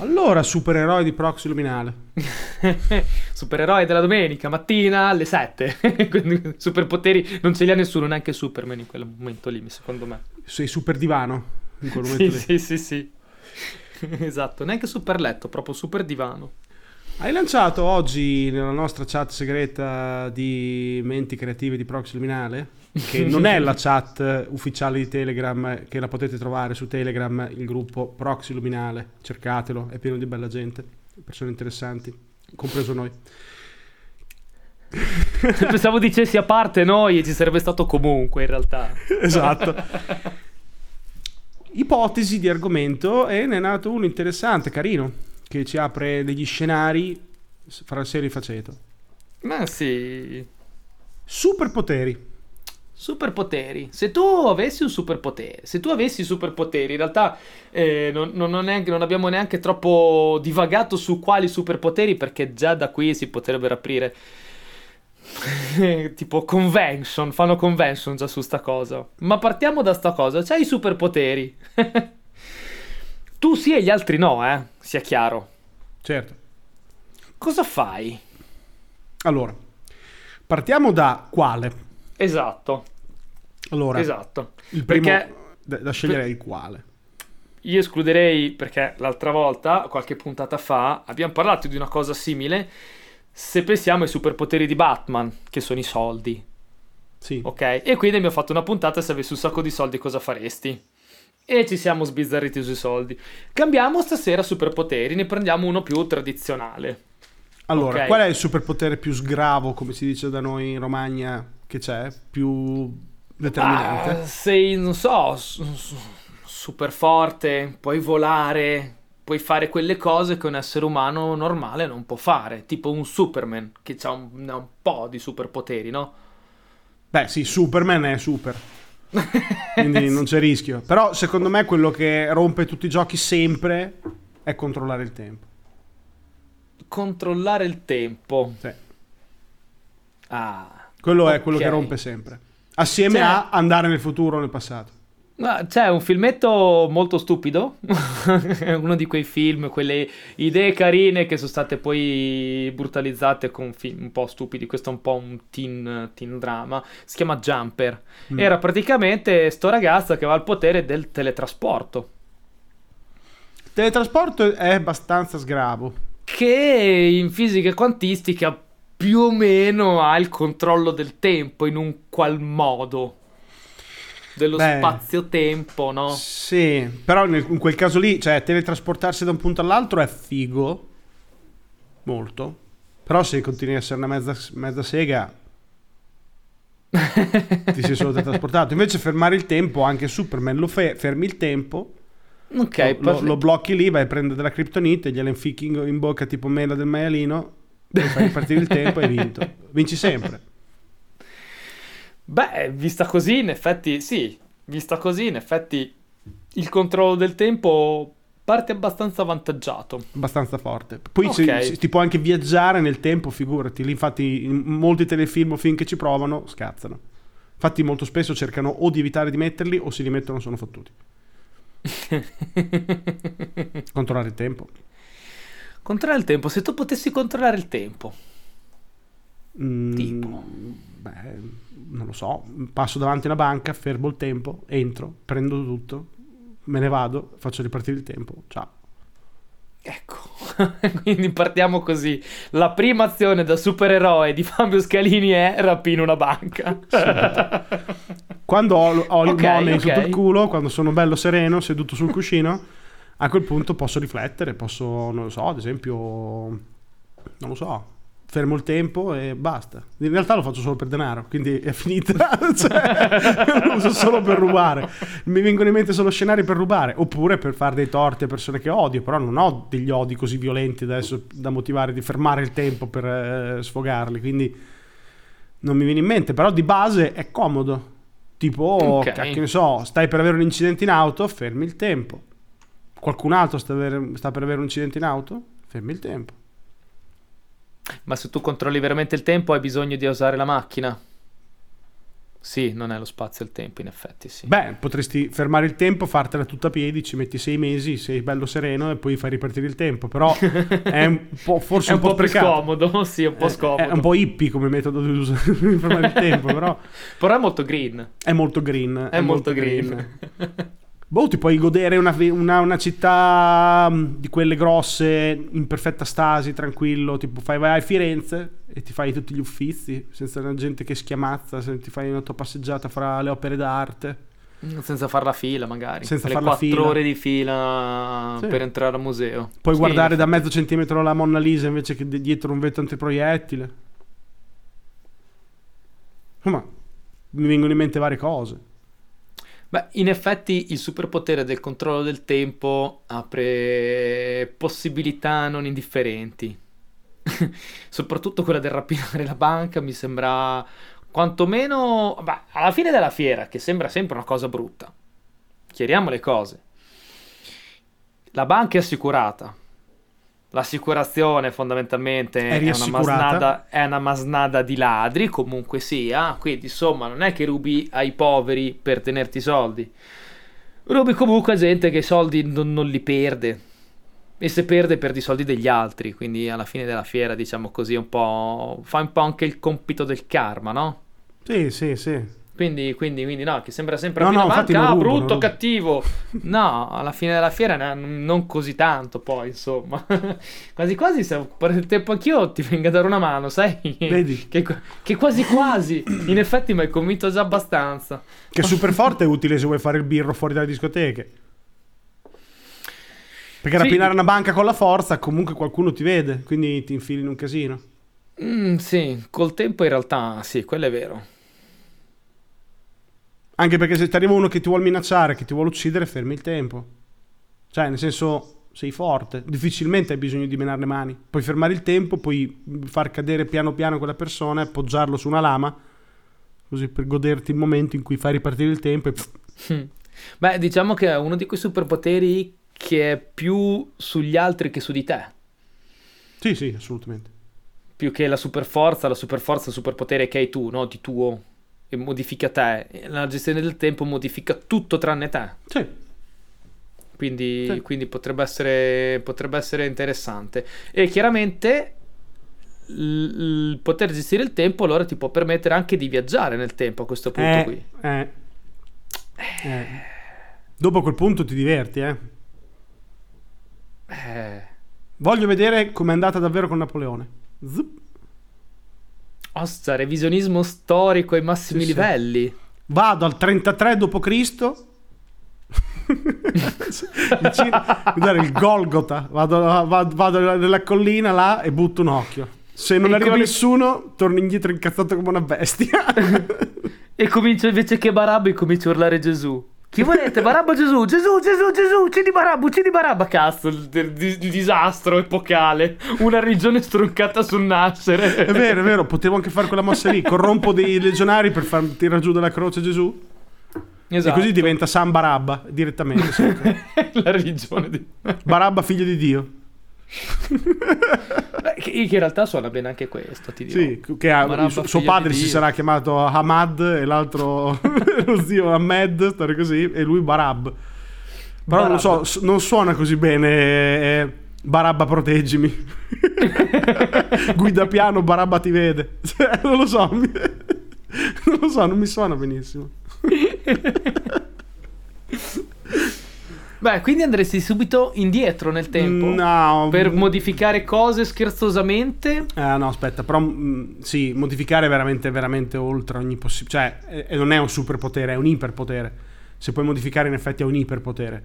Allora, supereroi di Proxy Luminale. supereroi della domenica mattina alle 7. Quindi superpoteri non ce li ha nessuno, neanche Superman in quel momento lì, secondo me. Sei super divano in quel momento sì, lì. Sì, sì, sì. esatto, neanche super letto, proprio super divano. Hai lanciato oggi nella nostra chat segreta di menti creative di Proxy Luminale, che non è la chat ufficiale di Telegram, che la potete trovare su Telegram, il gruppo Proxy Luminale, cercatelo, è pieno di bella gente, persone interessanti, compreso noi. Pensavo dicessi a parte noi e ci sarebbe stato comunque in realtà. esatto. Ipotesi di argomento e ne è nato uno interessante, carino che ci apre degli scenari fra serie e faceto. Ma sì. Superpoteri. Superpoteri. Se tu avessi un superpotere, se tu avessi superpoteri, in realtà eh, non, non, neanche, non, abbiamo neanche troppo divagato su quali superpoteri, perché già da qui si potrebbero aprire tipo convention, fanno convention già su sta cosa. Ma partiamo da sta cosa, c'hai i superpoteri. Tu sì e gli altri no, eh? Sia chiaro. Certo. Cosa fai? Allora, partiamo da quale? Esatto. Allora, esatto. Il primo perché, da, da scegliere per... il quale. Io escluderei perché l'altra volta, qualche puntata fa, abbiamo parlato di una cosa simile. Se pensiamo ai superpoteri di Batman, che sono i soldi. Sì. Ok? E quindi abbiamo fatto una puntata se avessi un sacco di soldi cosa faresti? e ci siamo sbizzarriti sui soldi. Cambiamo stasera superpoteri, ne prendiamo uno più tradizionale. Allora, okay. qual è il superpotere più sgravo, come si dice da noi in Romagna, che c'è? Più determinante? Ah, sei, non so, super forte, puoi volare, puoi fare quelle cose che un essere umano normale non può fare, tipo un Superman che ha un, un po' di superpoteri, no? Beh, sì, Superman è super quindi non c'è rischio. Però secondo me quello che rompe tutti i giochi sempre è controllare il tempo. Controllare il tempo. Sì. Ah. Quello okay. è quello che rompe sempre. Assieme cioè... a andare nel futuro o nel passato. C'è un filmetto molto stupido, uno di quei film, quelle idee carine che sono state poi brutalizzate con film un po' stupidi, questo è un po' un teen, teen drama, si chiama Jumper. Mm. Era praticamente sto ragazzo che aveva il potere del teletrasporto. Teletrasporto è abbastanza sgravo. Che in fisica quantistica più o meno ha il controllo del tempo in un qual modo dello spazio-tempo, no? Sì, però nel, in quel caso lì, cioè, teletrasportarsi da un punto all'altro è figo, molto. Però se continui a essere una mezza, mezza sega, ti sei solo teletrasportato. Invece fermare il tempo, anche Superman lo fe- fermi il tempo. Ok, lo, lo, lo, blocchi lì, vai a prendere della kryptonite, gliela inficchi in bocca tipo mela del maialino, fai ripartire il tempo e hai vinto. Vinci sempre. Beh, vista così, in effetti, sì, vista così, in effetti il controllo del tempo parte abbastanza avvantaggiato. Abbastanza forte. Poi okay. si, ti può anche viaggiare nel tempo, figurati. Lì, infatti, in molti telefilm o film che ci provano, scazzano. Infatti, molto spesso cercano o di evitare di metterli o se li mettono sono fottuti. controllare il tempo. Controllare il tempo. Se tu potessi controllare il tempo, mm, tipo, beh non lo so, passo davanti a una banca, fermo il tempo, entro, prendo tutto, me ne vado, faccio ripartire il tempo, ciao. Ecco, quindi partiamo così. La prima azione da supereroe di Fabio Scalini è rapire una banca. quando ho, ho il okay, money okay. sotto il culo, quando sono bello sereno, seduto sul cuscino, a quel punto posso riflettere, posso, non lo so, ad esempio, non lo so, fermo il tempo e basta. In realtà lo faccio solo per denaro, quindi è finita. cioè, lo uso solo per rubare. Mi vengono in mente solo scenari per rubare, oppure per fare dei torti a persone che odio, però non ho degli odi così violenti adesso da motivare di fermare il tempo per eh, sfogarli, quindi non mi viene in mente, però di base è comodo. Tipo, okay. che ne so, stai per avere un incidente in auto, fermi il tempo. Qualcun altro sta, sta per avere un incidente in auto, fermi il tempo ma se tu controlli veramente il tempo hai bisogno di usare la macchina. Sì, non è lo spazio e il tempo, in effetti, sì. Beh, potresti fermare il tempo, fartela tutta a piedi, ci metti sei mesi, sei bello sereno e poi fai ripartire il tempo. Però è un po', forse è un, un po', po' scomodo, sì, un po' è, scomodo. È un po' hippie come metodo di usare fermare il tempo, però... però è molto green. È molto green. È, è molto, molto green. green. Boh, ti puoi godere una, una, una, città mm, di quelle grosse, in perfetta stasi, tranquillo, tipo fai, vai a Firenze e ti fai tutti gli uffizi, senza la gente che schiamazza, se ti fai una tua passeggiata fra le opere d'arte. Senza far la fila, magari. Senza far la fila. ore di fila sì. per entrare al museo. Puoi sì, guardare da mezzo centimetro la Monna Lisa invece che dietro un vetro antiproiettile. Insomma, mi vengono in mente varie cose. Beh, in effetti il superpotere del controllo del tempo apre possibilità non indifferenti. Soprattutto quella del rapinare la banca mi sembra quantomeno... Beh, alla fine della fiera, che sembra sempre una cosa brutta. Chiariamo le cose. La banca è assicurata, L'assicurazione fondamentalmente è, è, una masnada, è, una masnada, di ladri, comunque sia, quindi insomma non è che rubi ai poveri per tenerti i soldi, rubi comunque a gente che i soldi non, non li perde. E se perde perde i soldi degli altri, quindi alla fine della fiera diciamo così un po' fa un po' anche il compito del karma, no? Sì, sì, sì. Quindi, quindi, quindi, no, che sembra sempre no, no, banca, ah, brutto, no. cattivo. No, alla fine della fiera non così tanto, poi, insomma. quasi quasi, se per il tempo anch'io ti venga a dare una mano, sai? Vedi? Che, che quasi quasi, in effetti mi hai convinto già abbastanza. Che super forte è utile se vuoi fare il birro fuori dalle discoteche. Perché sì. rapinare una banca con la forza comunque qualcuno ti vede, quindi ti infili in un casino. Mm, sì, col tempo in realtà sì, quello è vero. Anche perché se ti arriva uno che ti vuole minacciare, che ti vuole uccidere, fermi il tempo. Cioè, nel senso, sei forte. Difficilmente hai bisogno di menare le mani. Puoi fermare il tempo, puoi far cadere piano piano quella persona, appoggiarlo su una lama, così per goderti il momento in cui fai ripartire il tempo. E... Beh, diciamo che è uno di quei superpoteri che è più sugli altri che su di te. Sì, sì, assolutamente. Più che la superforza, la superforza è il superpotere che hai tu, no? Di tuo e modifica te. La gestione del tempo modifica tutto tranne te. Sì. Quindi, sì. quindi potrebbe, essere, potrebbe essere interessante. E chiaramente il, poter gestire il tempo allora ti può permettere anche di viaggiare nel tempo a questo punto eh, qui. Eh, eh. Dopo quel punto ti diverti, eh. eh. Voglio vedere com'è andata davvero con Napoleone. Zup. Osta, revisionismo storico ai massimi sì, livelli. Sì. Vado al 33 d.C. Guardare il Golgota. Vado, vado, vado, nella collina là e butto un occhio. Se non e arriva cominci... nessuno, torno indietro incazzato come una bestia. e comincio invece che Barabba e comincio a urlare Gesù. Chi volete? Barabba Gesù, Gesù, Gesù, Gesù, uccidi Barabba, uccidi Barabba. Cazzo, il, il, il, disastro epocale. Una regione stroncata sul nascere. È vero, è vero, potevo anche fare quella mossa lì. Corrompo dei legionari per far tirare giù dalla croce Gesù. Esatto. E così diventa San Barabba direttamente. La religione di... Barabba, figlio di Dio. Beh, che, che, in realtà suona bene anche questo, ti dirò. Sì, che ha, suo, suo padre si sarà chiamato Hamad e l'altro lo zio Ahmed, storia così, e lui Barab. Però Barab. non so, non suona così bene. Eh, Barabba proteggimi. Guida piano, Barabba ti vede. Non lo so. Mi... non lo so, non mi suona benissimo. Beh, quindi andresti subito indietro nel tempo? No. Per modificare cose scherzosamente? Eh, no, aspetta, però mh, mm, sì, modificare veramente, veramente oltre ogni possibilità. Cioè, eh, non è un superpotere, è un iperpotere. Se puoi modificare, in effetti, è un iperpotere.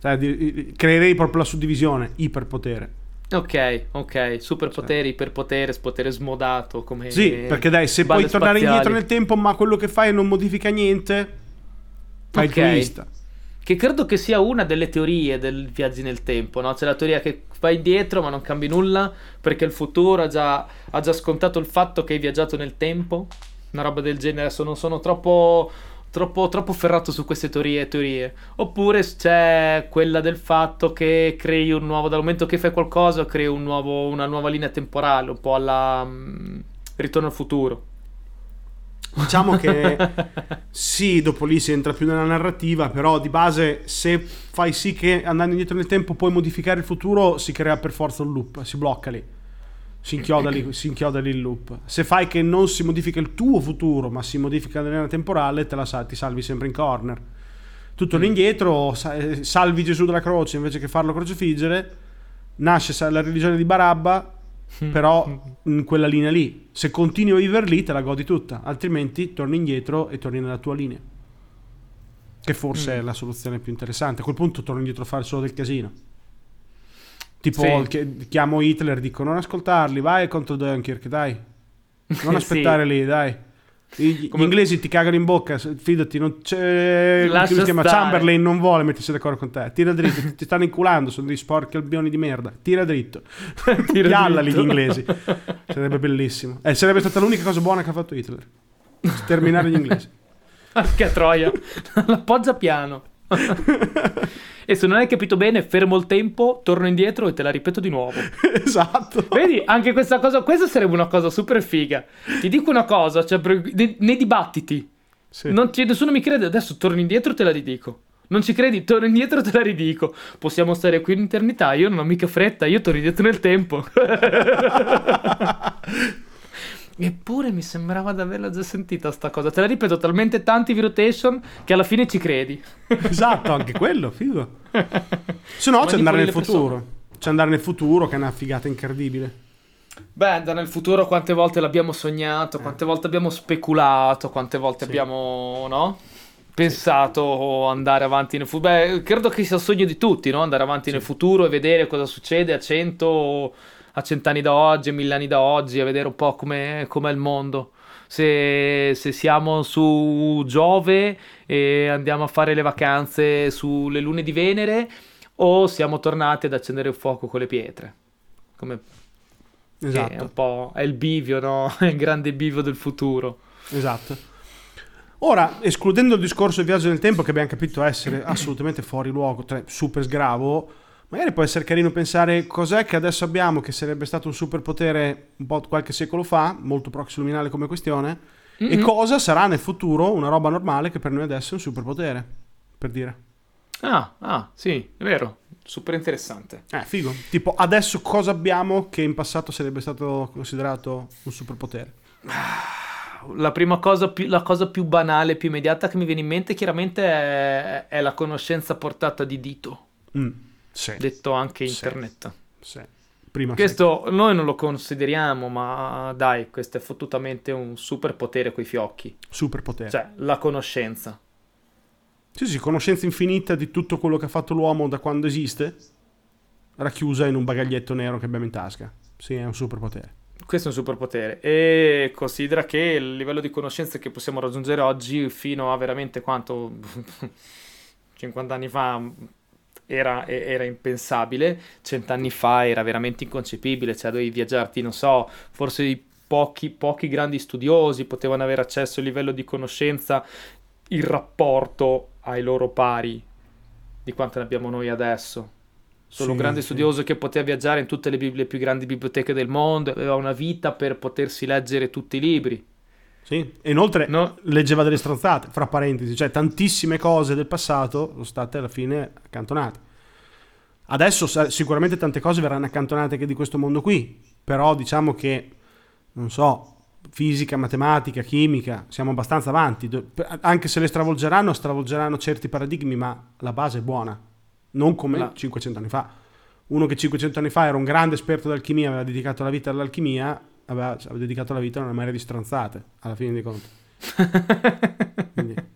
Cioè, di, creerei proprio la suddivisione, iperpotere. Ok, ok, superpoteri, cioè. iperpotere, potere smodato come Sì, perché dai, se puoi tornare spaziali. indietro nel tempo, ma quello che fai non modifica niente, fai okay. il turista che credo che sia una delle teorie del viaggi nel tempo, no? C'è la teoria che vai indietro ma non cambi nulla perché il futuro ha già, ha già scontato il fatto che hai viaggiato nel tempo, una roba del genere, adesso non sono troppo... Troppo, troppo ferrato su queste teorie teorie. Oppure c'è quella del fatto che crei un nuovo, dal momento che fai qualcosa, crei un nuovo, una nuova linea temporale, un po' alla um, ritorno al futuro. Diciamo che sì, dopo lì si entra più nella narrativa, però di base se fai sì che andando indietro nel tempo puoi modificare il futuro, si crea per forza un loop, si blocca lì. Si inchioda, lì, si inchioda lì il loop. Se fai che non si modifica il tuo futuro, ma si modifica la linea temporale, te la sal- ti salvi sempre in corner. Tu torni mm. indietro, salvi Gesù dalla croce invece che farlo crocefiggere, nasce la religione di Barabba. Però in quella linea lì. Se continui a vivere lì te la godi tutta, altrimenti torni indietro e torni nella tua linea. Che forse mm. è la soluzione più interessante. A quel punto torno indietro a fare solo del casino. Tipo, sì. chiamo Hitler dico non ascoltarli, vai contro Dunkirk, dai. Non aspettare sì. lì, dai. Gli, Come... inglesi ti cagano in bocca, fidati, non c'è. Lascia si chiama Chamberlain, non vuole mettersi d'accordo con te. Tira dritto, ti stanno inculando, sono dei sporchi albioni di merda. Tira dritto. Piallali gli inglesi. Sarebbe bellissimo. Eh, sarebbe stata l'unica cosa buona che ha fatto Hitler. Sterminare gli inglesi. Che troia. L'appoggia piano. E se non hai capito bene, fermo il tempo, torno indietro e te la ripeto di nuovo. esatto. Vedi, anche questa cosa, questa sarebbe una cosa super figa. Ti dico una cosa, cioè, nei dibattiti, sì. non ci, nessuno mi crede, adesso torno indietro e te la ridico. Non ci credi? Torno indietro e te la ridico. Possiamo stare qui in eternità, io non ho mica fretta, io torno indietro nel tempo. Eppure mi sembrava di averla già sentita sta cosa. Te la ripeto talmente tanti v rotation che alla fine ci credi. Esatto, anche quello, figo. Se no, c'è andare nel futuro. Persone. C'è andare nel futuro che è una figata incredibile. Beh, andare nel futuro quante volte l'abbiamo sognato, quante eh. volte abbiamo speculato, quante volte sì. abbiamo, no? Pensato andare avanti nel futuro. Beh, credo che sia il sogno di tutti, no? Andare avanti sì. nel futuro e vedere cosa succede a 100 a cent'anni da oggi, a mille anni da oggi, a vedere un po' com'è, com'è il mondo. Se, se, siamo su Giove e andiamo a fare le vacanze sulle lune di Venere o siamo tornati ad accendere il fuoco con le pietre. Come esatto. è un po' è il bivio, no? È il grande bivio del futuro. Esatto. Ora, escludendo il discorso del viaggio nel tempo, che abbiamo capito essere assolutamente fuori luogo, cioè super sgravo, Magari può essere carino pensare cos'è che adesso abbiamo che sarebbe stato un superpotere un po' qualche secolo fa, molto proxy luminale come questione, mm-hmm. e cosa sarà nel futuro una roba normale che per noi adesso è un superpotere, per dire. Ah, ah, sì, è vero, super interessante. Eh, figo. Tipo, adesso cosa abbiamo che in passato sarebbe stato considerato un superpotere? La prima cosa, più, la cosa più banale, più immediata che mi viene in mente chiaramente è, è la conoscenza portata di dito. Mm sì. detto anche internet. Sì. Prima questo sì. noi non lo consideriamo, ma dai, questo è fottutamente un superpotere coi fiocchi. Superpotere. Cioè, la conoscenza. Sì, sì, conoscenza infinita di tutto quello che ha fatto l'uomo da quando esiste, racchiusa in un bagaglietto nero che abbiamo in tasca. Sì, è un superpotere. Questo è un superpotere e considera che il livello di conoscenza che possiamo raggiungere oggi fino a veramente quanto 50 anni fa era, era, impensabile, cent'anni fa era veramente inconcepibile, cioè dovevi viaggiarti, non so, forse pochi, pochi grandi studiosi potevano avere accesso a livello di conoscenza, il rapporto ai loro pari di quanto ne abbiamo noi adesso. Solo sì, un grande sì. studioso che poteva viaggiare in tutte le, le più grandi biblioteche del mondo, aveva una vita per potersi leggere tutti i libri. Sì, e inoltre no. leggeva delle stronzate, fra parentesi, cioè tantissime cose del passato sono state alla fine accantonate. Adesso sicuramente tante cose verranno accantonate che di questo mondo qui, però diciamo che, non so, fisica, matematica, chimica, siamo abbastanza avanti, anche se le stravolgeranno, stravolgeranno certi paradigmi, ma la base è buona, non come la... 500 anni fa. Uno che 500 anni fa era un grande esperto d'alchimia, aveva dedicato la vita all'alchimia, aveva, aveva dedicato la vita a una marea di stronzate, alla fine dei conti.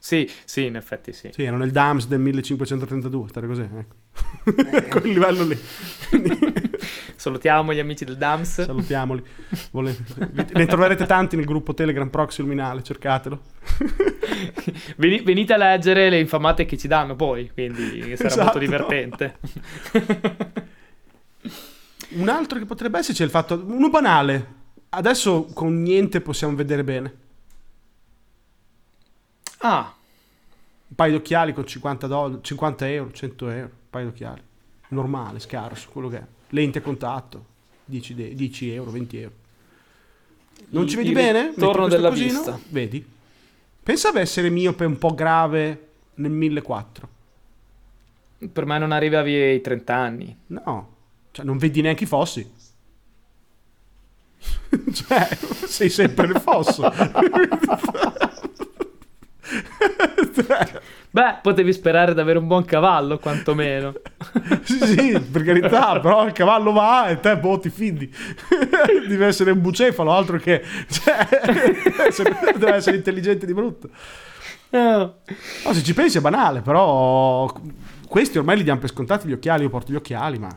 sì, sì, in effetti sì. Sì, erano il DAMS del 1532, stare così, ecco. Quel livello lì. Salutiamo gli amici del DAMS. Salutiamoli. Vole... Ne troverete tanti nel gruppo Telegram Proxy Luminale, cercatelo. Venite a leggere le infamate che ci danno poi, quindi sarà esatto. molto divertente. Un altro che potrebbe esserci è il fatto, uno banale, adesso con niente possiamo vedere bene. Ah. Un paio di occhiali con 50, doll- 50 euro, 100 euro, un paio di occhiali. Normale, scarso, quello che è. Lente a contatto, 10, de- 10 euro, 20 euro. Non ci vedi bene? Torno della cosino, vista. Vedi? Pensa ad essere miope un po' grave nel 1400. Per me non arrivavi ai 30 anni. No, cioè non vedi neanche i fossi. cioè, sei sempre nel fosso. Beh, potevi sperare di avere un buon cavallo, quantomeno. sì, sì, per carità, però il cavallo va e te, boh, ti fidi. deve essere un bucefalo, altro che... Cioè, deve essere intelligente di brutto. No. no, se ci pensi è banale, però questi ormai li diamo per scontati gli occhiali, io porto gli occhiali, ma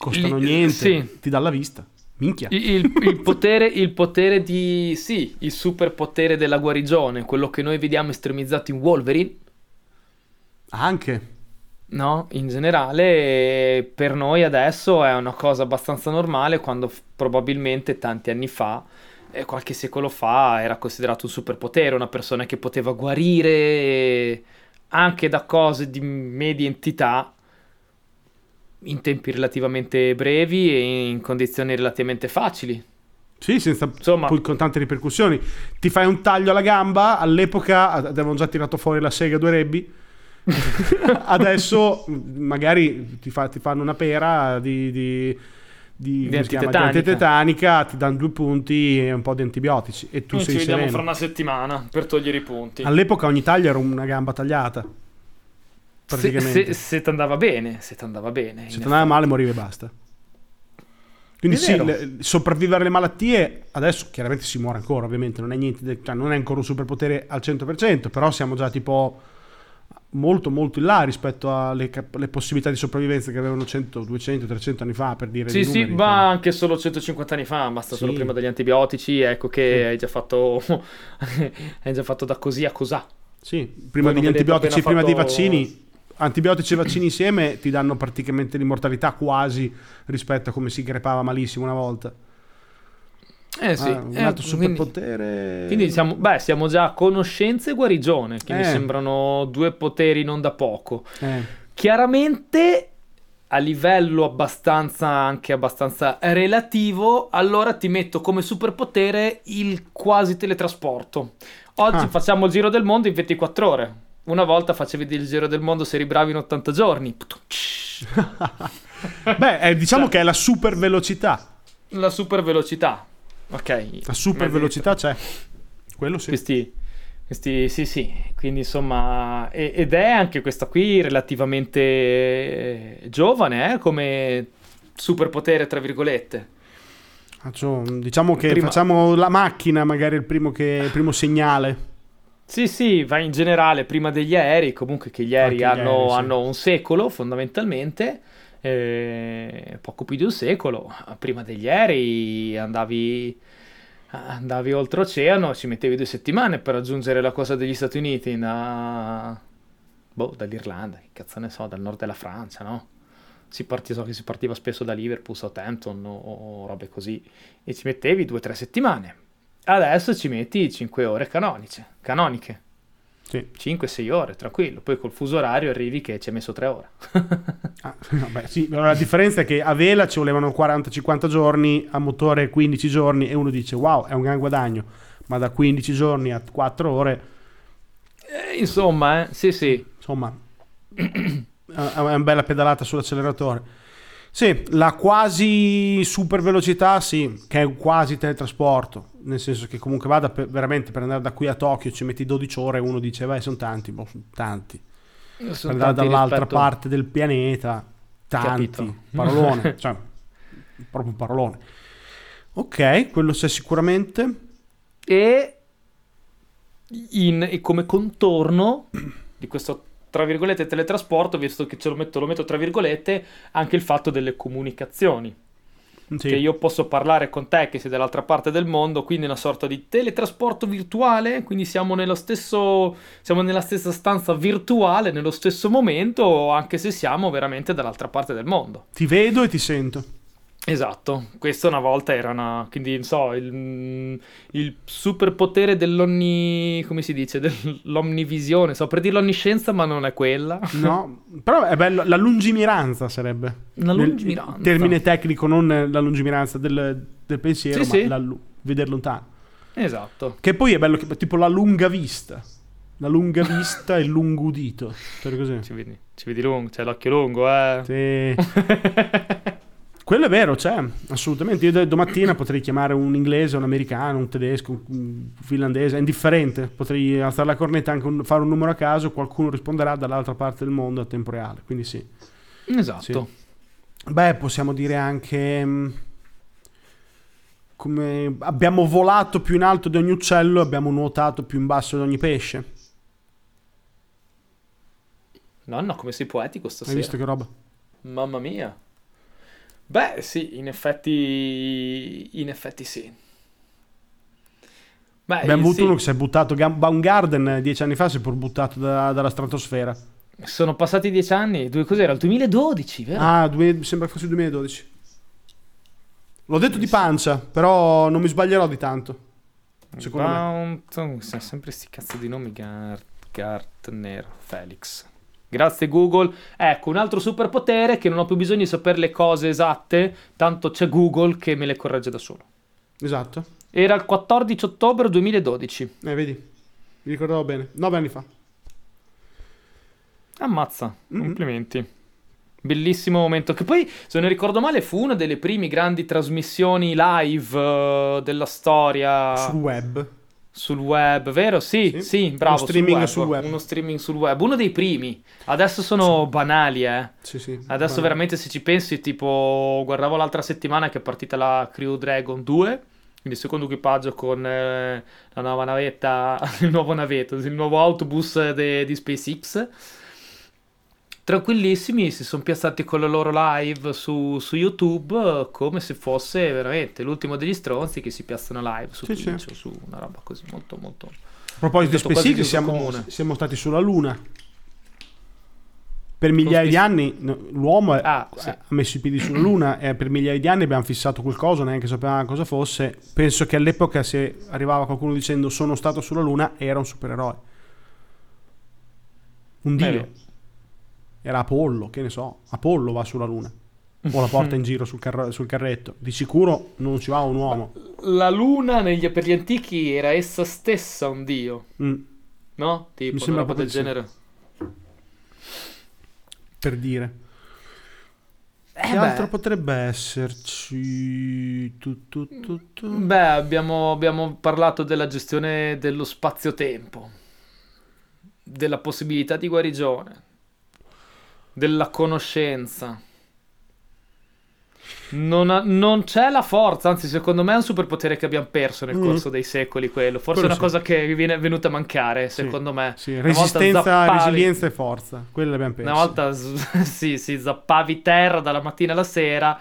costano Li, niente, sì. ti dà la vista. Minchia. Il, il, potere, il potere di... Sì, il superpotere della guarigione, quello che noi vediamo estremizzato in Wolverine. Anche. No, in generale per noi adesso è una cosa abbastanza normale quando f- probabilmente tanti anni fa, eh, qualche secolo fa, era considerato un superpotere, una persona che poteva guarire anche da cose di media entità in tempi relativamente brevi e in condizioni relativamente facili. Sì, senza Insomma, poi con tante ripercussioni. Ti fai un taglio alla gamba, all'epoca avevano già tirato fuori la sega due rebbi. Adesso magari ti, fa, ti, fanno una pera di, di, di, di antitetanica. tetanica, ti danno due punti e un po' di antibiotici e tu Noi sei ci vediamo sereno. fra una settimana per togliere i punti. All'epoca ogni taglio era una gamba tagliata. Praticamente. Se, se, se ti andava bene, se ti andava bene. Se ti andava male morivi e basta. Quindi sì, le, sopravvivere alle malattie, adesso chiaramente si muore ancora, ovviamente, non è, niente, cioè non è ancora un superpotere al 100%, però siamo già tipo molto molto in là rispetto alle cap- possibilità di sopravvivenza che avevano 100, 200, 300 anni fa per dire sì sì numeri, ma anche solo 150 anni fa basta sì. solo prima degli antibiotici ecco che sì. hai già fatto hai già fatto da così a cos'ha sì prima Voi degli antibiotici prima fatto... dei vaccini antibiotici e vaccini insieme ti danno praticamente l'immortalità quasi rispetto a come si crepava malissimo una volta. Eh sì, ah, un eh, altro superpotere. Quindi, quindi siamo, beh, siamo già a conoscenza e guarigione, che eh. mi sembrano due poteri non da poco. Eh. Chiaramente a livello abbastanza anche abbastanza relativo, allora ti metto come superpotere il quasi teletrasporto. Oggi ah. facciamo il giro del mondo in 24 ore. Una volta facevi il giro del mondo se eri bravo in 80 giorni. Beh, eh, diciamo cioè, che è la super velocità. La super velocità. Ok. La super velocità c'è. Quello sì. Questi, questi, sì, sì. Quindi insomma, ed è anche questa qui relativamente giovane, eh, come superpotere, tra virgolette. Diciamo che Prima... facciamo la macchina, magari il primo, che, il primo segnale. Sì, sì, va in generale prima degli aerei, comunque che gli aerei, hanno, gli aerei sì. hanno, un secolo fondamentalmente, eh, poco più di un secolo. Prima degli aerei andavi, andavi oltreoceano, ci mettevi due settimane per raggiungere la costa degli Stati Uniti, da, boh, dall'Irlanda, che cazzo ne so, dal nord della Francia, no? Si partiva, so che si partiva spesso da Liverpool, Southampton o, o robe così, e ci mettevi due o tre settimane Adesso ci metti 5 ore canoniche. canoniche. Sì. 5-6 ore, tranquillo. Poi col fuso orario arrivi che ci hai messo 3 ore. ah, vabbè, sì, la differenza è che a vela ci volevano 40-50 giorni, a motore 15 giorni e uno dice wow, è un gran guadagno, ma da 15 giorni a 4 ore... Eh, insomma, eh, sì sì. Insomma, è una bella pedalata sull'acceleratore. Sì, la quasi super velocità, sì, che è quasi teletrasporto, nel senso che comunque vada per, veramente per andare da qui a Tokyo ci metti 12 ore e uno dice, vai, sono tanti, boh, sono tanti. Sono per andare dall'altra rispetto... parte del pianeta, tanti, Capito. parolone, cioè, proprio un parolone. Ok, quello c'è sicuramente. E in, e come contorno di questo tra virgolette teletrasporto, visto che ce lo metto, lo metto tra virgolette, anche il fatto delle comunicazioni. Sì. Che io posso parlare con te che sei dall'altra parte del mondo, quindi una sorta di teletrasporto virtuale, quindi siamo, nello stesso, siamo nella stessa stanza virtuale, nello stesso momento, anche se siamo veramente dall'altra parte del mondo. Ti vedo e ti sento. Esatto, questo una volta era una, quindi non so, il, il superpotere dell'onni, come si dice, dell'omnivisione, so per dire l'onniscienza ma non è quella. No, però è bello, la lungimiranza sarebbe. La lungimiranza. Termine tecnico, non la lungimiranza del, del pensiero, sì, ma sì. Vedere lontano. Esatto. Che poi è bello, tipo la lunga vista. La lunga vista e il lungo udito. Così. Ci vedi, ci vedi lungo, c'è l'occhio lungo, eh. Sì. Quello è vero, c'è, assolutamente. Io domattina potrei chiamare un inglese, un americano, un tedesco, un finlandese, è indifferente. Potrei alzare la cornetta, anche un, fare un numero a caso, qualcuno risponderà dall'altra parte del mondo a tempo reale. Quindi sì. Esatto. Sì. Beh, possiamo dire anche mm, come abbiamo volato più in alto di ogni uccello, abbiamo nuotato più in basso di ogni pesce. Nonno, come sei poetico stasera. Hai visto che roba? Mamma mia. Beh, sì, in effetti, in effetti sì. Beh, Abbiamo avuto sì. uno che si è buttato, Baumgarten dieci anni fa si è pur buttato da, dalla stratosfera. Sono passati dieci anni, cos'era? Il 2012, vero? Ah, due, sembra fosse il 2012. L'ho detto di pancia, però non mi sbaglierò di tanto. Secondo Baum... me. Sono sempre sti cazzo di nomi Gartner Felix. Grazie Google. Ecco, un altro superpotere che non ho più bisogno di sapere le cose esatte, tanto c'è Google che me le corregge da solo. Esatto. Era il 14 ottobre 2012. Eh, vedi, mi ricordavo bene, nove anni fa. Ammazza, mm-hmm. complimenti. Bellissimo momento. Che poi, se non ricordo male, fu una delle prime grandi trasmissioni live uh, della storia. Sul web. Sul web, vero? Sì, sì, sì bravo. Uno streaming sul web. sul web. Uno streaming sul web. Uno dei primi. Adesso sono sì. banali, eh. Sì, sì. Adesso banali. veramente se ci pensi, tipo, guardavo l'altra settimana che è partita la Crew Dragon 2, quindi il secondo equipaggio con eh, la nuova navetta, il nuovo navetto, il nuovo autobus de, di SpaceX tranquillissimi si sono piazzati con la loro live su, su, YouTube come se fosse veramente l'ultimo degli stronzi che si piazzano live su sì, Twitch sì. o su una roba così molto molto a proposito di SpaceX siamo, siamo stati sulla Luna per migliaia di anni l'uomo ah, sì. ha messo i piedi sulla Luna e per migliaia di anni abbiamo fissato quel coso, neanche sapevamo cosa fosse. Penso che all'epoca se arrivava qualcuno dicendo sono stato sulla Luna era un supereroe. Un dio. Beh, era Apollo, che ne so, Apollo va sulla Luna. O la porta in giro sul, car- sul, carretto. Di sicuro non ci va un uomo. La Luna negli, per gli antichi era essa stessa un dio. Mm. No? Tipo, Mi sembra una roba del genere. Per dire. Eh che beh. altro potrebbe esserci? Tu, tu, tu, beh, abbiamo, abbiamo parlato della gestione dello spazio-tempo, della possibilità di guarigione, della conoscenza. Non, ha, non, c'è la forza, anzi, secondo me è un superpotere che abbiamo perso nel mm. corso dei secoli. Quello, forse quello è una sì. cosa che viene venuta a mancare, secondo sì, me. Sì. Resistenza, zappavi, resilienza e forza, quelle abbiamo perso. Una volta sì, sì, zappavi terra dalla mattina alla sera,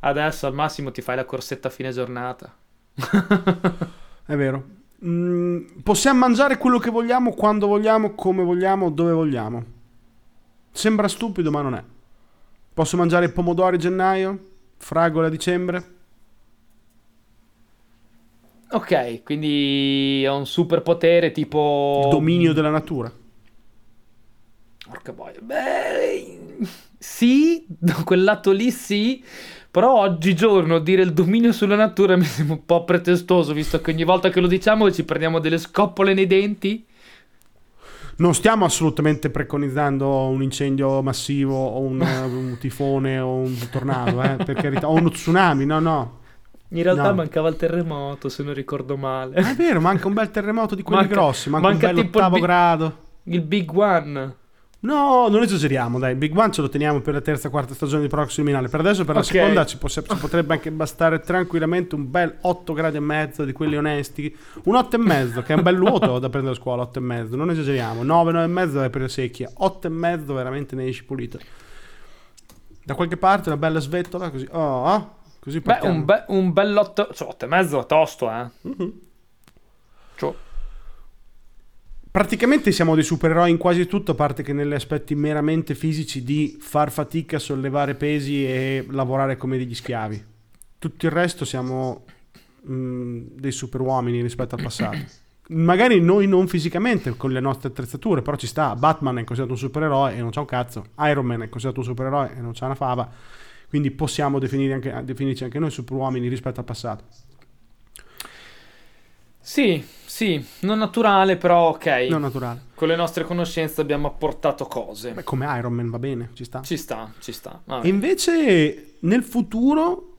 adesso al massimo ti fai la corsetta a fine giornata. è vero. Mm, possiamo mangiare quello che vogliamo, quando vogliamo, come vogliamo, dove vogliamo. Sembra stupido, ma non è. Posso mangiare pomodori a gennaio, fragole a dicembre. Ok, quindi è un superpotere tipo... Il dominio della natura. Porca boia. Beh, sì, da quel lato lì sì. Però oggigiorno dire il dominio sulla natura mi sembra un po' pretestoso, visto che ogni volta che lo diciamo ci prendiamo delle scoppole nei denti. Non stiamo assolutamente preconizzando un incendio massivo o un, un tifone o un tornado, eh, per carità, o uno tsunami, no, no. In realtà no. mancava il terremoto, se non ricordo male. È vero, manca un bel terremoto di quelli manca, grossi, manca, manca un bel ottavo il grado. Il Big One. No, non esageriamo, dai. Big One ce lo teniamo per la terza e quarta stagione di Proxy Criminale. Per adesso, per la okay. seconda, ci, poss- ci, potrebbe anche bastare tranquillamente un bel 8 gradi e mezzo di quelli onesti. Un 8 e mezzo, che è un bel vuoto da prendere a scuola. 8 e mezzo, non esageriamo. 9, 9 e mezzo è per la secchia. 8 e mezzo veramente ne esci pulito. Da qualche parte una bella svettola, così. Oh, oh così Beh, un, be- un bel 8, cioè 8 e mezzo è tosto, eh. Uh-huh. Cioè praticamente siamo dei supereroi in quasi tutto, a parte che negli aspetti meramente fisici di far fatica a sollevare pesi e lavorare come degli schiavi. Tutto il resto siamo mh, mm, dei superuomini rispetto al passato. Magari noi non fisicamente con le nostre attrezzature, però ci sta. Batman è considerato un supereroe e non c'ha un cazzo. Iron Man è considerato un supereroe e non c'ha una fava. Quindi possiamo anche, definirci anche noi superuomini rispetto al passato. Sì, sì, non naturale, però ok. Non naturale. Con le nostre conoscenze abbiamo apportato cose. Beh, come Iron Man va bene, ci sta. Ci sta, ci sta. Vabbè. E invece nel futuro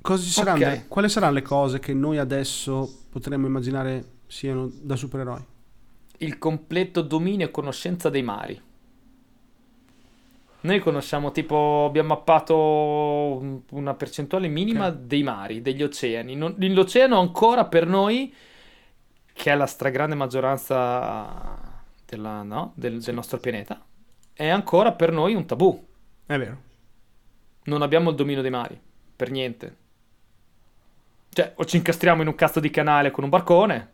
cosa ci saranno? Ok. Quali saranno le cose che noi adesso potremmo immaginare siano da supereroi? Il completo dominio e conoscenza dei mari. Noi conosciamo tipo, abbiamo mappato una percentuale minima Ok. dei mari, degli oceani. Non- l'oceano ancora per noi, che è la stragrande maggioranza della- no, del, del nostro pianeta, è ancora per noi un tabù. È vero. Non abbiamo il dominio dei mari, per niente. Cioè, o ci incastriamo in un cazzo di canale con un barcone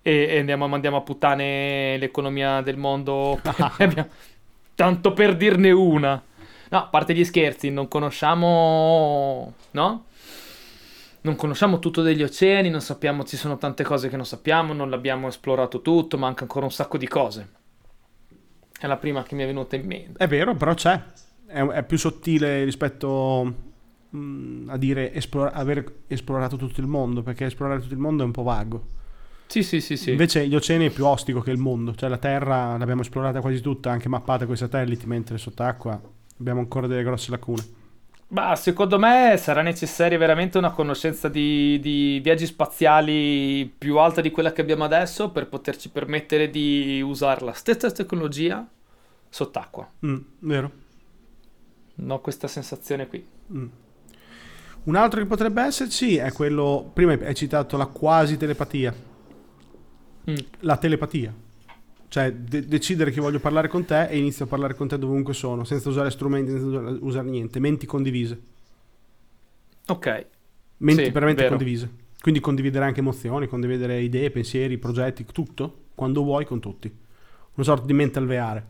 e, e andiamo, mandiamo a puttane l'economia del mondo. Abbiamo- Tanto per dirne una. No, a parte gli scherzi, non conosciamo... No? Non conosciamo tutto degli oceani, non sappiamo, ci sono tante cose che non sappiamo, non l'abbiamo esplorato tutto, manca ancora un sacco di cose. È la prima che mi è venuta in mente. È vero, però c'è. È, è più sottile rispetto mm, a dire esplora- aver esplorato tutto il mondo, perché esplorare tutto il mondo è un po' vago. Sì, sì, sì, sì. Invece gli oceani è più ostico che il mondo, cioè la Terra l'abbiamo esplorata quasi tutta, anche mappata con i satelliti, mentre sott'acqua abbiamo ancora delle grosse lacune. Bah, secondo me sarà necessaria veramente una conoscenza di, di viaggi spaziali più alta di quella che abbiamo adesso per poterci permettere di usare la stessa tecnologia sott'acqua. Mm, vero? Ho questa sensazione qui. Mm. Un altro che potrebbe esserci è quello, prima hai citato la quasi telepatia, Mm. la telepatia. Cioè de- decidere che voglio parlare con te e inizio a parlare con te dovunque sono, senza usare strumenti, senza usare- niente, menti condivise. Ok, Menti Sì, veramente vero. condivise. Quindi condividere anche emozioni, condividere idee, pensieri, progetti, tutto, quando vuoi con tutti. Una sorta di mental VR.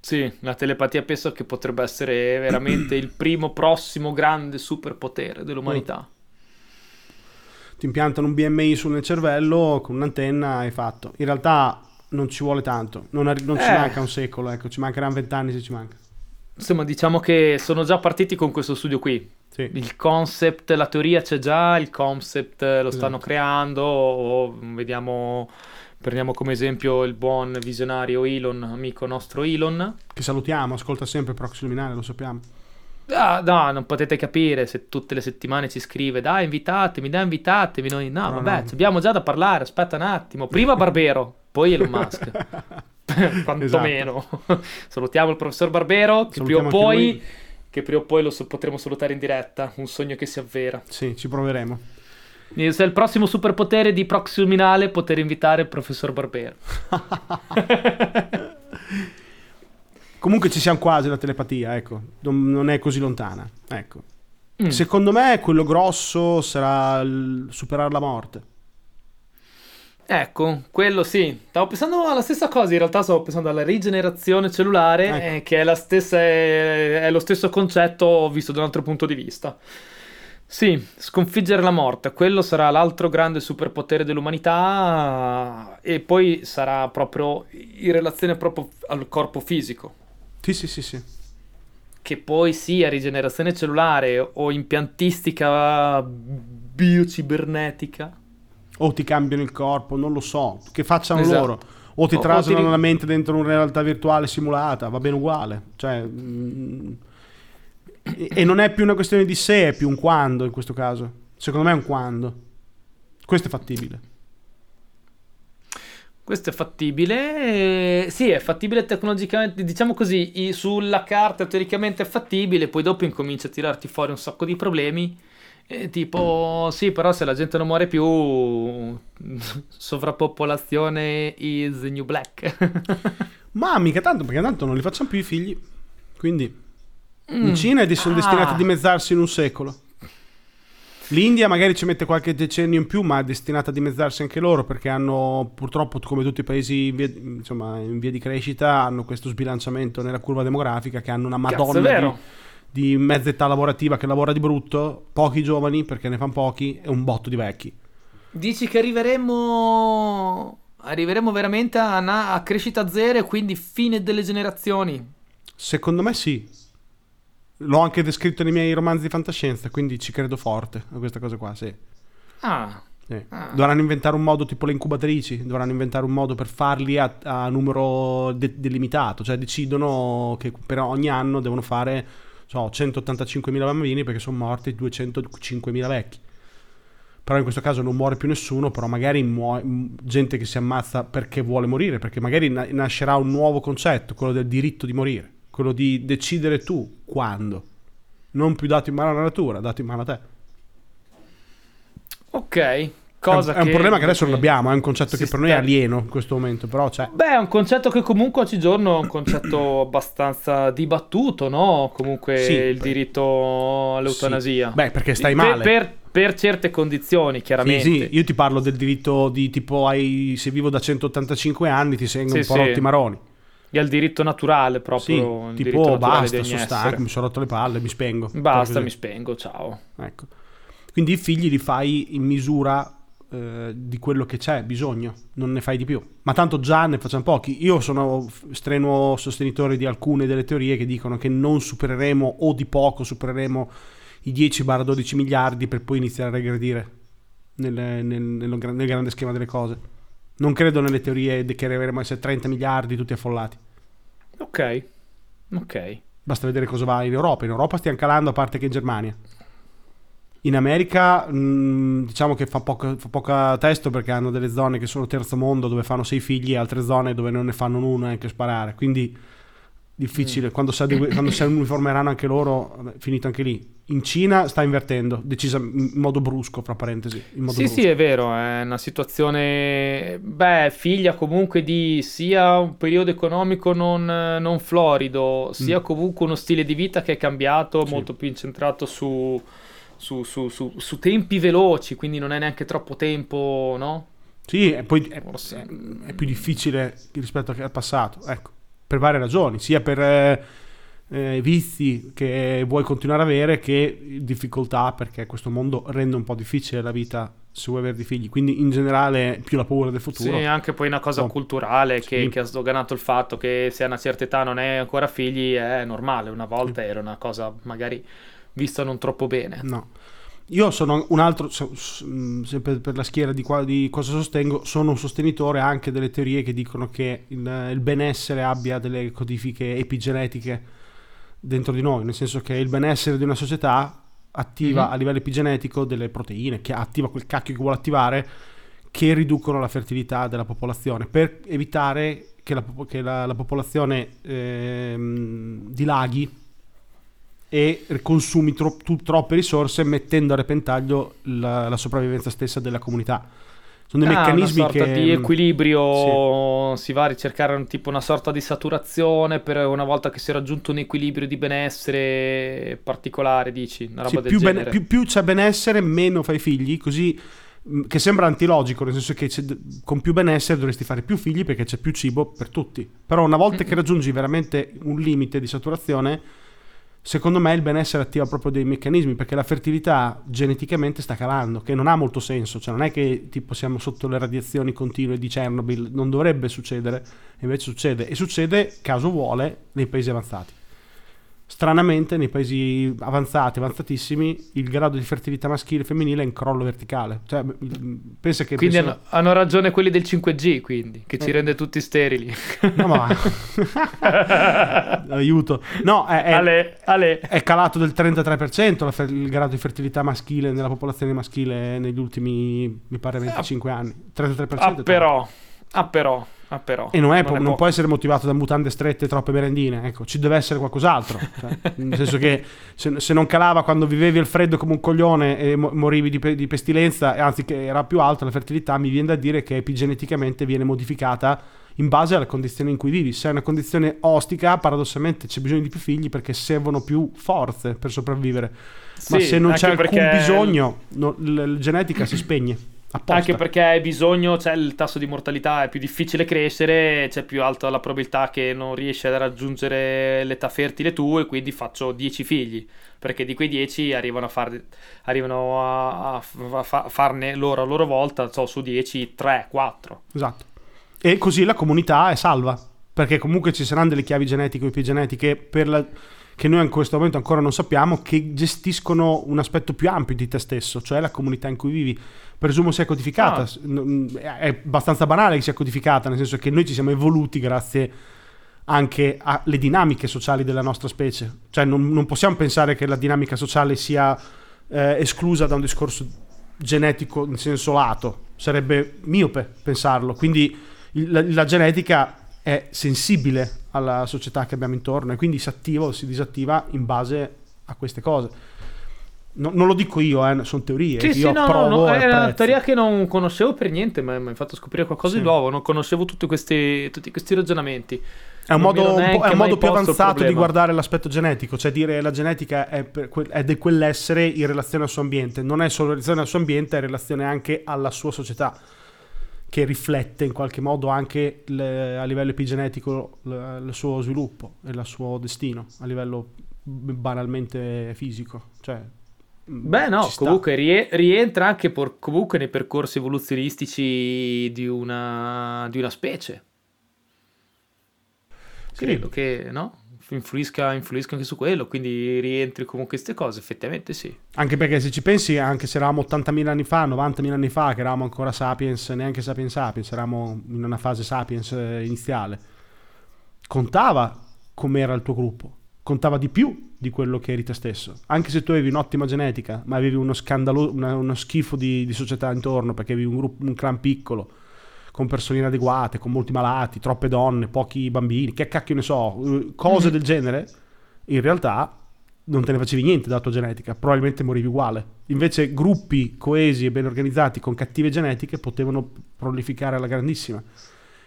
sì, la telepatia penso che potrebbe essere veramente il primo prossimo grande superpotere dell'umanità. Ti impiantano un BMI su nel cervello con un'antenna e fatto. In realtà non ci vuole tanto, non, arri- non ci Eh. manca un secolo, ecco, ci mancheranno vent'anni se ci manca. Insomma, diciamo che sono già partiti con questo studio qui. Sì. Il concept, la teoria c'è già, il concept eh, lo stanno Esatto. creando. o- Vediamo, prendiamo come esempio il buon visionario Elon, amico nostro Elon. Che salutiamo, ascolta sempre Prox Luminare, lo sappiamo. Ah, no, non potete capire se tutte le settimane ci scrive, dai, invitatemi, dai, invitatemi. Noi, no, No, vabbè, no. abbiamo già da parlare. Aspetta un attimo. Prima Barbero, poi Elon Musk. Quantomeno. Salutiamo il professor Barbero, che prima o poi, lui. che prima o poi lo so- potremo salutare in diretta. Un sogno che si avvera. Sì, ci proveremo. Se il prossimo superpotere di Proximinale, poter invitare il professor Barbero. Comunque ci siamo quasi la telepatia, ecco, non, è così lontana. Ecco. Mm. Secondo me quello grosso sarà superare la morte. Ecco, quello sì. Stavo pensando alla stessa cosa, in realtà stavo pensando alla rigenerazione cellulare, Ecco. eh, che è, la stessa, è, è lo stesso concetto visto da un altro punto di vista. Sì, sconfiggere la morte, quello sarà l'altro grande superpotere dell'umanità e poi sarà proprio in relazione proprio al corpo fisico. Sì, sì, sì, sì. che poi sia rigenerazione cellulare o impiantistica biocibernetica. O ti cambiano il corpo, non lo so, che facciano Esatto. loro. O ti O- o traslano ti ri- la mente dentro una realtà virtuale simulata, va bene uguale. Cioè, mm, e, e non è più una questione di se, è più un quando in questo caso. Secondo me è un quando. Questo è fattibile. Questo è fattibile, eh, sì, è fattibile tecnologicamente, diciamo così, sulla carta teoricamente è fattibile, poi dopo incomincia a tirarti fuori un sacco di problemi, eh, tipo, sì, però se la gente non muore più, sovrappopolazione is the new black. Ma mica tanto, perché tanto non li facciamo più i figli. Quindi Mm. in Cina sono destinati Ah. a dimezzarsi in un secolo. L'India magari ci mette qualche decennio in più, ma è destinata a dimezzarsi anche loro perché hanno purtroppo, come tutti i paesi in via, insomma, in via di crescita, hanno questo sbilanciamento nella curva demografica che hanno una madonna di, di mezza età lavorativa che lavora di brutto, pochi giovani perché ne fanno pochi e un botto di vecchi. Dici che arriveremo, arriveremo veramente a, na- a crescita zero e quindi fine delle generazioni. Secondo me sì. L'ho anche descritto nei miei romanzi di fantascienza, quindi ci credo forte a questa cosa qua, sì. Ah, Eh. Ah. Dovranno inventare un modo tipo le incubatrici, dovranno inventare un modo per farli a, a numero de- delimitato, cioè decidono che per ogni anno devono fare so, 185.000 bambini perché sono morti 205.000 vecchi. Però in questo caso non muore più nessuno, però magari muore gente che si ammazza perché vuole morire, perché magari na- nascerà un nuovo concetto, quello del diritto di morire, quello di decidere tu quando. Non più dato in mano alla natura, dato in mano a te. Ok. Cosa è, un, è un problema che adesso non abbiamo, è un concetto che per noi è alieno in questo momento, però c'è. Beh, è un concetto che comunque oggigiorno è un concetto abbastanza dibattuto, no? Comunque sì, il diritto all'eutanasia. Sì. Beh, perché stai male. Per, per, per, certe condizioni, chiaramente. Sì, sì, io ti parlo del diritto di tipo, hai, se vivo da 185 anni ti segno sì, un po' rotti maroni. E al diritto naturale proprio. Sì, tipo basta, sono stanco, mi sono rotto le palle, mi spengo. Basta, mi spengo, ciao. Ecco. Quindi i figli li fai in misura eh, di quello che c'è bisogno, non ne fai di più. Ma tanto già ne facciamo pochi. Io sono strenuo sostenitore di alcune delle teorie che dicono che non supereremo o di poco supereremo i 10-12 miliardi per poi iniziare a regredire nel, nel, nel, nel grande schema delle cose. Non credo nelle teorie che arriveremo a essere 30 miliardi tutti affollati. Ok, ok. Basta vedere cosa va in Europa. In Europa stiamo calando a parte che in Germania. In America mh, mm, diciamo che fa poca, fa poca, testo perché hanno delle zone che sono terzo mondo dove fanno sei figli e altre zone dove non ne fanno uno neanche sparare. Quindi difficile. Mm. Quando, si adegu- quando si uniformeranno anche loro, vabbè, finito anche lì. In Cina sta invertendo, decisa in modo brusco, fra parentesi. sì, brusco. sì, è vero, è una situazione, beh, figlia comunque di sia un periodo economico non, non florido, sia mm. comunque uno stile di vita che è cambiato, sì. molto più incentrato su su, su, su, su, tempi veloci, quindi non è neanche troppo tempo, no? Sì, e poi è, è, più difficile rispetto al passato, ecco, per varie ragioni, sia per eh, eh, vizi che vuoi continuare ad avere che difficoltà, perché questo mondo rende un po' difficile la vita se vuoi avere dei figli, quindi in generale più la paura del futuro. Sì, anche poi una cosa oh. culturale che, sì. che, ha sdoganato il fatto che se a una certa età non hai ancora figli è normale, una volta sì. era una cosa magari vista non troppo bene. No. Io sono un altro, mm, sempre per la schiera di, qua, di, cosa sostengo, sono un sostenitore anche delle teorie che dicono che il, il, benessere abbia delle codifiche epigenetiche dentro di noi, nel senso che il benessere di una società attiva mm-hmm. a livello epigenetico delle proteine, che attiva quel cacchio che vuole attivare, che riducono la fertilità della popolazione, per evitare che la, che la, la popolazione eh, dilaghi e consumi tro- tu- troppe risorse mettendo a repentaglio la, la, sopravvivenza stessa della comunità. Sono dei ah, meccanismi una sorta che... di equilibrio, sì. si va a ricercare un, tipo una sorta di saturazione per una volta che si è raggiunto un equilibrio di benessere particolare, dici? Una roba sì, del più. Ben- più, più c'è benessere, meno fai figli, così mm, che sembra antilogico, nel senso che con più benessere dovresti fare più figli perché c'è più cibo per tutti. Però una volta mm-hmm. che raggiungi veramente un limite di saturazione secondo me il benessere attiva proprio dei meccanismi perché la fertilità geneticamente sta calando, che non ha molto senso, cioè non è che tipo siamo sotto le radiazioni continue di Chernobyl, non dovrebbe succedere, invece succede e succede caso vuole nei paesi avanzati. Stranamente nei paesi avanzati, avanzatissimi, il grado di fertilità maschile e femminile è in crollo verticale. Cioè, pensa che quindi penso... hanno, hanno, ragione quelli del 5G, quindi, che eh. ci rende tutti sterili. No, ma... Aiuto. No, è, è, ale, ale. è, calato del 33% fer- il grado di fertilità maschile nella popolazione maschile negli ultimi, mi pare, 25 ah, anni. 33%. Ah, però... Ah, però... Ah, però, e non, è, non, non può essere motivato da mutande strette e troppe merendine. Ecco, ci deve essere qualcos'altro. Cioè, nel senso che se, se, non calava quando vivevi al freddo come un coglione e morivi di, di pestilenza, anzi che era più alta la fertilità, mi viene da dire che epigeneticamente viene modificata in base alla condizione in cui vivi. Se è una condizione ostica, paradossalmente c'è bisogno di più figli perché servono più forze per sopravvivere. Sì, Ma se non c'è alcun bisogno, no, la, la genetica si spegne. Apposta. Anche perché hai bisogno, cioè il tasso di mortalità è più difficile crescere, c'è più alta la probabilità che non riesci a raggiungere l'età fertile tu e quindi faccio 10 figli, perché di quei 10 arrivano a, far, arrivano a, a, a farne loro a loro volta, so, su 10, 3, 4. Esatto. E così la comunità è salva, perché comunque ci saranno delle chiavi genetiche o epigenetiche per la che noi in questo momento ancora non sappiamo, che gestiscono un aspetto più ampio di te stesso, cioè la comunità in cui vivi. Presumo sia codificata, ah. è abbastanza banale che sia codificata, nel senso che noi ci siamo evoluti grazie anche alle dinamiche sociali della nostra specie. Cioè non, non possiamo pensare che la dinamica sociale sia eh, esclusa da un discorso genetico in senso lato, sarebbe miope pensarlo. Quindi il, la, la genetica è sensibile alla società che abbiamo intorno e quindi si attiva o si disattiva in base a queste cose. No, non lo dico io, eh, sono teorie. Sì, sì, no, no, è una teoria che non conoscevo per niente, ma mi hai fatto scoprire qualcosa sì. di nuovo. Non conoscevo questi, tutti questi ragionamenti. È un modo, un è un modo più avanzato di guardare l'aspetto genetico, cioè dire la genetica è, que- è, di quell'essere in relazione al suo ambiente. Non è solo in relazione al suo ambiente, è in relazione anche alla sua società che riflette in qualche modo anche le, a livello epigenetico le, il suo sviluppo e il suo destino a livello banalmente fisico. Cioè, mm, Beh, no, comunque rie- rientra anche por- comunque nei percorsi evoluzionistici di una, di una specie. Sì. Credo che, no? Influisca, influisca, anche su quello, quindi rientri comunque queste cose, effettivamente sì. Anche perché se ci pensi, anche se eravamo 80.000 anni fa, 90.000 anni fa, che eravamo ancora sapiens, neanche sapiens sapiens, eravamo in una fase sapiens eh, iniziale, contava com'era il tuo gruppo, contava di più di quello che eri te stesso. Anche se tu avevi un'ottima genetica, ma avevi uno scandalo, una, uno schifo di, di, società intorno, perché avevi un, gruppo, un clan piccolo, con persone inadeguate, con molti malati, troppe donne, pochi bambini, che cacchio ne so, eh, cose mm-hmm. del genere, in realtà non te ne facevi niente dalla tua genetica, probabilmente morivi uguale. Invece gruppi coesi e ben organizzati con cattive genetiche potevano prolificare alla grandissima.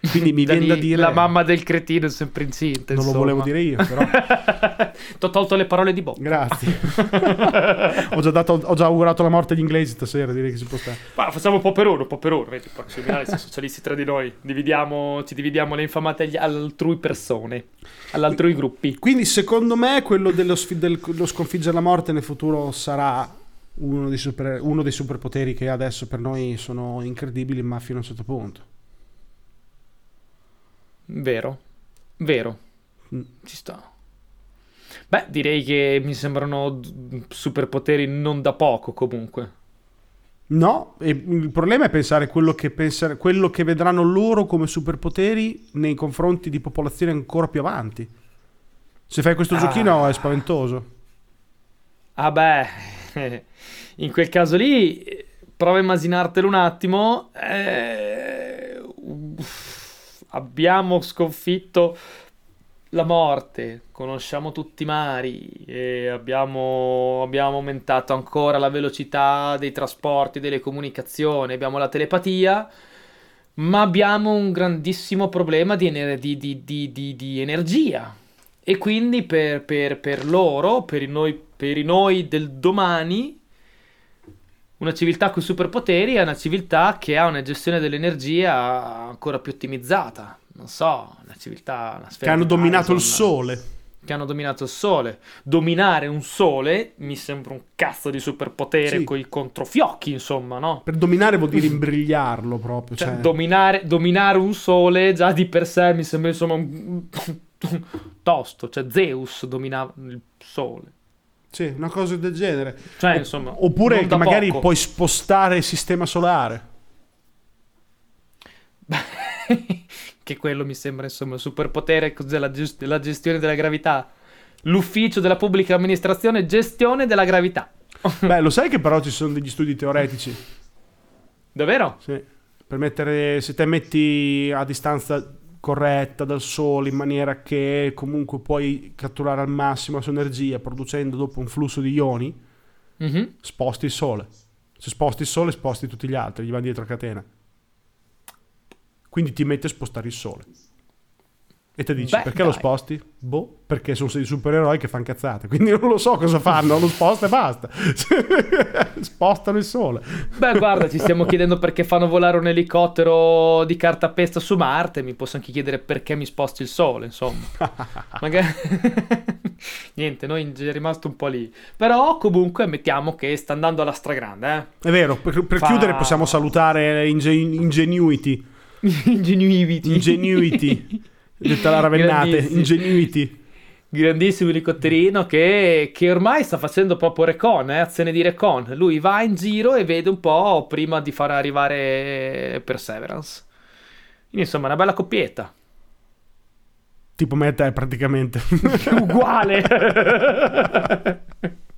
Quindi mi viene da dire... La mamma del cretino è sempre incinta. Non insomma. lo volevo dire io, però... Ti ho tolto le parole di bocca. Grazie. ho, già dato, ho, già augurato la morte agli inglesi stasera, direi che si può stare. Ma facciamo un po' per uno, un po' per uno. Vedi, poi siamo socialisti tra di noi. Dividiamo, ci dividiamo le infamate agli altrui persone, all'altrui gruppi. Quindi secondo me quello dello, dello sconfiggere la morte nel futuro sarà uno dei, super, uno dei superpoteri che adesso per noi sono incredibili, ma fino a un certo punto. Vero, vero, mm. ci sta. Beh, direi che mi sembrano superpoteri non da poco comunque. No, il problema è pensare quello che, pensare, quello che vedranno loro come superpoteri nei confronti di popolazioni ancora più avanti. Se fai questo ah. giochino è spaventoso. Ah beh, in quel caso lì prova a immaginartelo un attimo. Eh, abbiamo sconfitto la morte, conosciamo tutti i mari abbiamo, abbiamo, aumentato ancora la velocità dei trasporti, delle comunicazioni, abbiamo la telepatia, ma abbiamo un grandissimo problema di, ener- di, di, di energia. E quindi per, per, per loro, per noi, per noi del domani, una civiltà con superpoteri è una civiltà che ha una gestione dell'energia ancora più ottimizzata non so, una civiltà, una sfera. Che hanno dominato il sole. Che hanno dominato il sole. Dominare un sole mi sembra un cazzo di superpotere sì. con i controfiocchi, insomma, no? Per dominare vuol dire imbrigliarlo proprio. Cioè, cioè... Dominare, dominare, un sole già di per sé mi sembra insomma un... tosto. Cioè Zeus dominava il sole. Sì, una cosa del genere. Cioè, insomma, Oppure che magari poco. puoi spostare il sistema solare. che quello mi sembra insomma il superpotere della, gest- della gestione della gravità. L'ufficio della pubblica amministrazione gestione della gravità. Beh, lo sai che però ci sono degli studi teoretici? Davvero? Sì. Per mettere, se te metti a distanza corretta dal sole in maniera che comunque puoi catturare al massimo la sua energia producendo dopo un flusso di ioni, mm-hmm. sposti il sole. Se sposti il sole, sposti tutti gli altri, gli va dietro a catena. Quindi ti mette a spostare il sole. E ti dici, Beh, perché dai. lo sposti? Boh, perché sono dei supereroi che fanno cazzate. Quindi non lo so cosa fanno, lo sposta e basta. Spostano il sole. Beh, guarda, ci stiamo chiedendo perché fanno volare un elicottero di cartapesta su Marte. Mi posso anche chiedere perché mi sposti il sole, insomma. Magari... Niente, noi è rimasto un po' lì. Però comunque mettiamo che sta andando alla stragrande. Eh? È vero, per, per Fa... chiudere possiamo salutare Ingen- Ingenuity Ingenuity. Ingenuity. Detta la ravennate. Ingenuity. grandissimo elicotterino che, che, ormai sta facendo proprio recon, eh, azione di recon. Lui va in giro e vede un po' prima di far arrivare Perseverance. Quindi insomma, una bella coppietta. Tipo me e te praticamente. Uguale.